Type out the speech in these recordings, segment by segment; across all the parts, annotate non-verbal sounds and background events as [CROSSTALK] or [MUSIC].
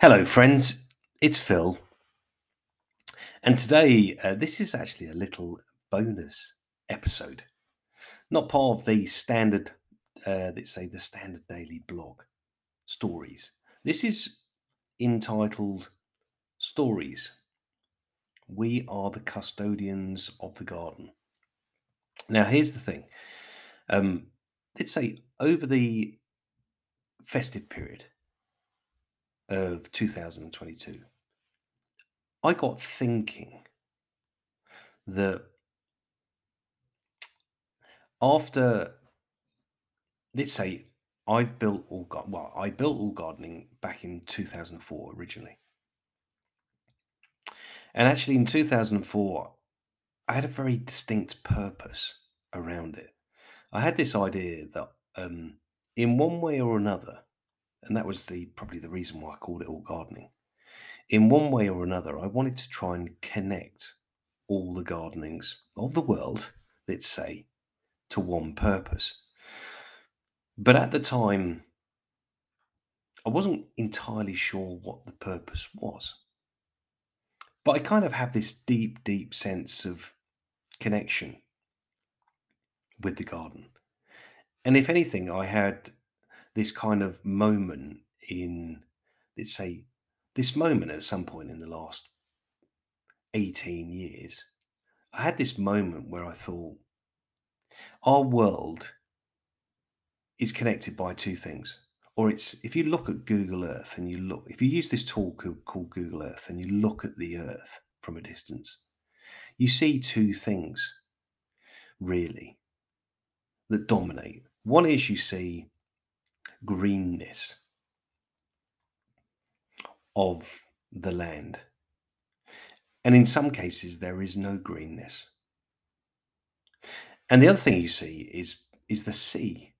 Hello, friends. It's Phil. And today, uh, this is actually a little bonus episode, not part of the standard, uh, let's say, the standard daily blog stories. This is entitled Stories. We are the custodians of the garden. Now, here's the thing. Um, let's say over the festive period, of 2022, I got thinking that after, let's say, I've built all well, I built all gardening back in 2004 originally, and actually in 2004, I had a very distinct purpose around it. I had this idea that, um, in one way or another, and that was the probably the reason why I called it all gardening. In one way or another, I wanted to try and connect all the gardenings of the world, let's say, to one purpose. But at the time, I wasn't entirely sure what the purpose was. But I kind of have this deep, deep sense of connection with the garden. And if anything, I had this kind of moment in, let's say, this moment at some point in the last 18 years, I had this moment where I thought, our world is connected by two things. Or it's, if you look at Google Earth and you look, if you use this tool called Google Earth and you look at the Earth from a distance, you see two things really that dominate. One is you see greenness of the land. And in some cases, there is no greenness. And the other thing you see is, is the sea,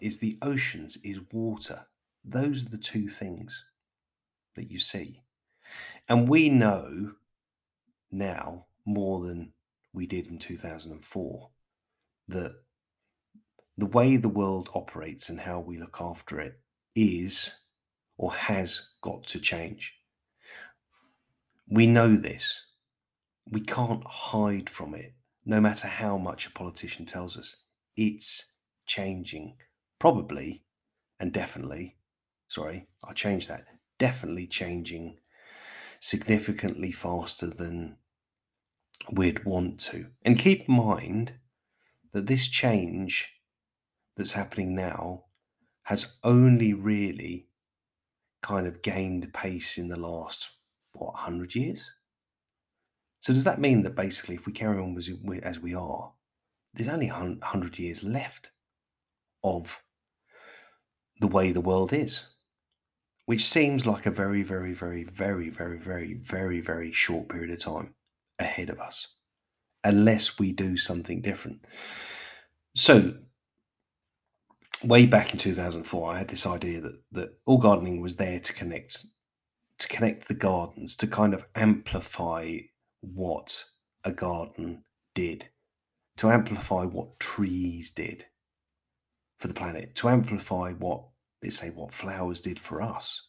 is the oceans, is water. Those are the two things that you see. And we know now more than we did in 2004 that the way the world operates and how we look after it is or has got to change. We know this. We can't hide from it, no matter how much a politician tells us. It's changing. Probably and definitely, sorry, I'll change that. Definitely changing significantly faster than we'd want to. And keep in mind that this change that's happening now has only really kind of gained pace in the last what 100 years so does that mean that basically if we carry on as we, are there's only 100 years left of the way the world is, which seems like a very, very, very, very, very, very, very, very short period of time ahead of us, unless we do something different. So, way back in 2004, I had this idea that, that all gardening was there to connect to connect the gardens to kind of amplify what a garden did to amplify what trees did for the planet, to amplify what they say what flowers did for us,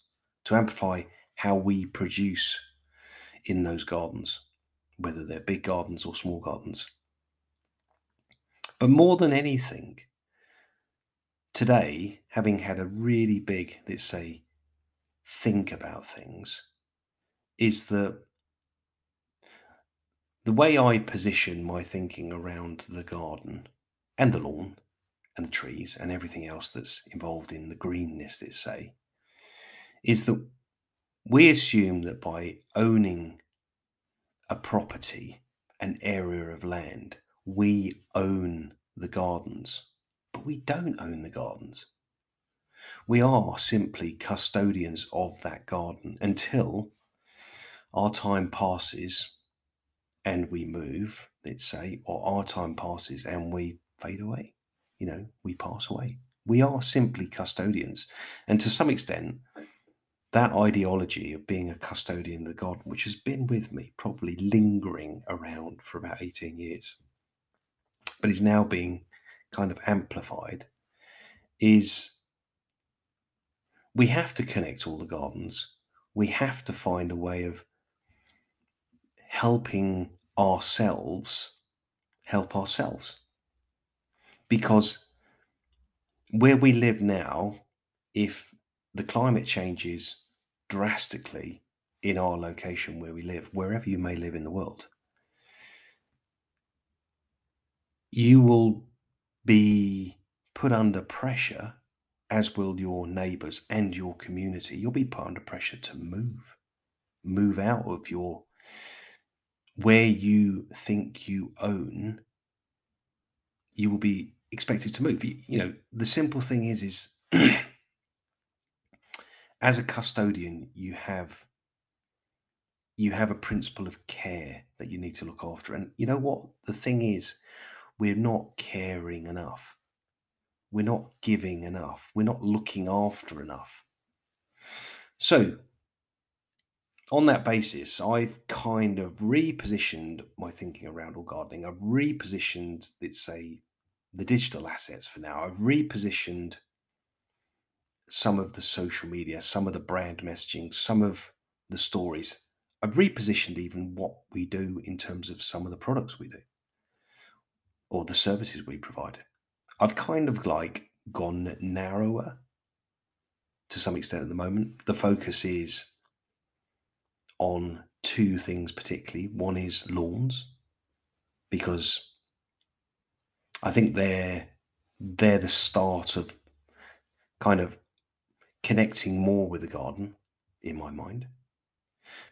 to amplify how we produce in those gardens, whether they're big gardens or small gardens. But more than anything, today, having had a really big, let's say, think about things, is that the way I position my thinking around the garden and the lawn and the trees and everything else that's involved in the greenness, let's say, is that we assume that by owning a property, an area of land, we own the gardens but we don't own the gardens. We are simply custodians of that garden until our time passes and we move, let's say, or our time passes and we fade away. You know, we pass away. We are simply custodians. And to some extent, that ideology of being a custodian of the garden, which has been with me, probably lingering around for about 18 years, but is now being kind of amplified, is we have to connect all the gardens. We have to find a way of helping ourselves help ourselves. Because where we live now, if the climate changes drastically in our location where we live, wherever you may live in the world, you will be put under pressure, as will your neighbors and your community. You'll be put under pressure to move, move out of your where you think you own. You will be expected to move. You, you know, the simple thing is, is [CLEARS THROAT] as a custodian, you have you have a principle of care that you need to look after. And you know what? The thing is, we're not caring enough. We're not giving enough. We're not looking after enough. So, on that basis, I've kind of repositioned my thinking around all gardening. I've repositioned, let's say, the digital assets for now. I've repositioned some of the social media, some of the brand messaging, some of the stories. I've repositioned even what we do in terms of some of the products we do or the services we provide. I've kind of like gone narrower to some extent at the moment. The focus is on two things particularly. One is lawns, because I think they're they're the start of kind of connecting more with the garden in my mind.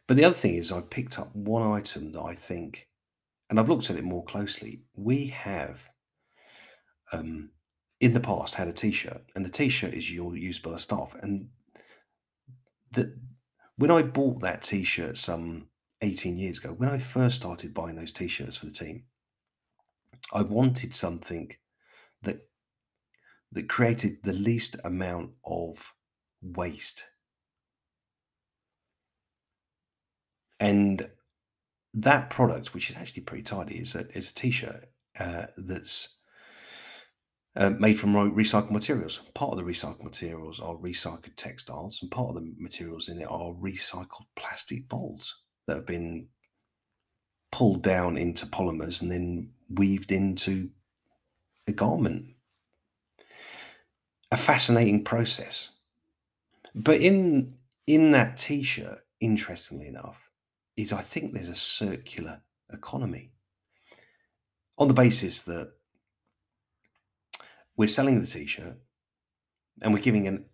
But the other thing is, I've picked up one item that I think, and I've looked at it more closely. We have, um, in the past, had a T-shirt, and the T-shirt is used by the staff. And that when I bought that T-shirt some 18 years ago, when I first started buying those T-shirts for the team, I wanted something that that created the least amount of waste. And that product, which is actually pretty tidy, is a, is a t-shirt uh, that's uh, made from recycled materials. Part of the recycled materials are recycled textiles, and part of the materials in it are recycled plastic bowls that have been pulled down into polymers and then weaved into a garment. A fascinating process. But in in that t-shirt, interestingly enough, is I think there's a circular economy on the basis that we're selling the t-shirt and we're giving an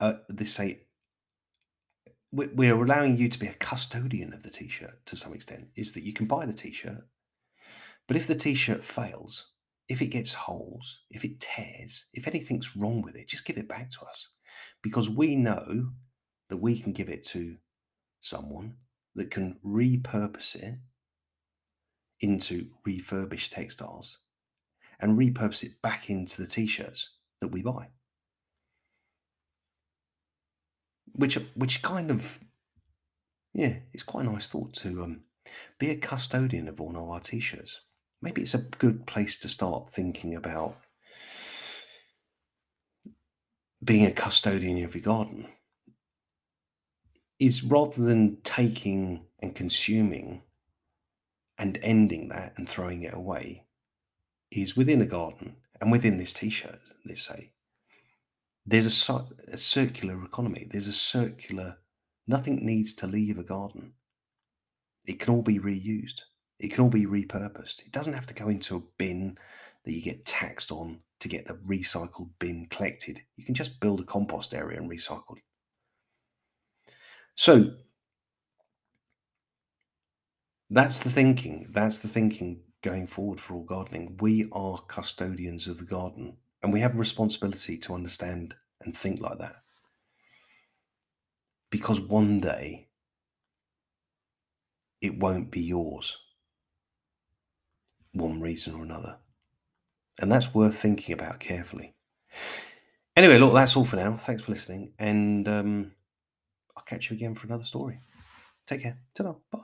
uh, this say we're allowing you to be a custodian of the t-shirt to some extent is that you can buy the t-shirt but if the t-shirt fails if it gets holes if it tears if anything's wrong with it just give it back to us. Because we know that we can give it to someone that can repurpose it into refurbished textiles and repurpose it back into the t-shirts that we buy. Which which kind of yeah it's quite a nice thought to um, be a custodian of all our t-shirts maybe it's a good place to start thinking about being a custodian of your garden is rather than taking and consuming and ending that and throwing it away is within a garden and within this t-shirt let's say there's a, a circular economy. There's a circular nothing needs to leave a garden. It can all be reused it can all be repurposed it doesn't have to go into a bin that you get taxed on to get the recycled bin collected. You can just build a compost area and recycle. So that's the thinking. That's the thinking going forward for all gardening. We are custodians of the garden and we have a responsibility to understand and think like that. Because one day it won't be yours, one reason or another. And that's worth thinking about carefully. Anyway, look, that's all for now. Thanks for listening. And um, I'll catch you again for another story. Take care. Ta Bye.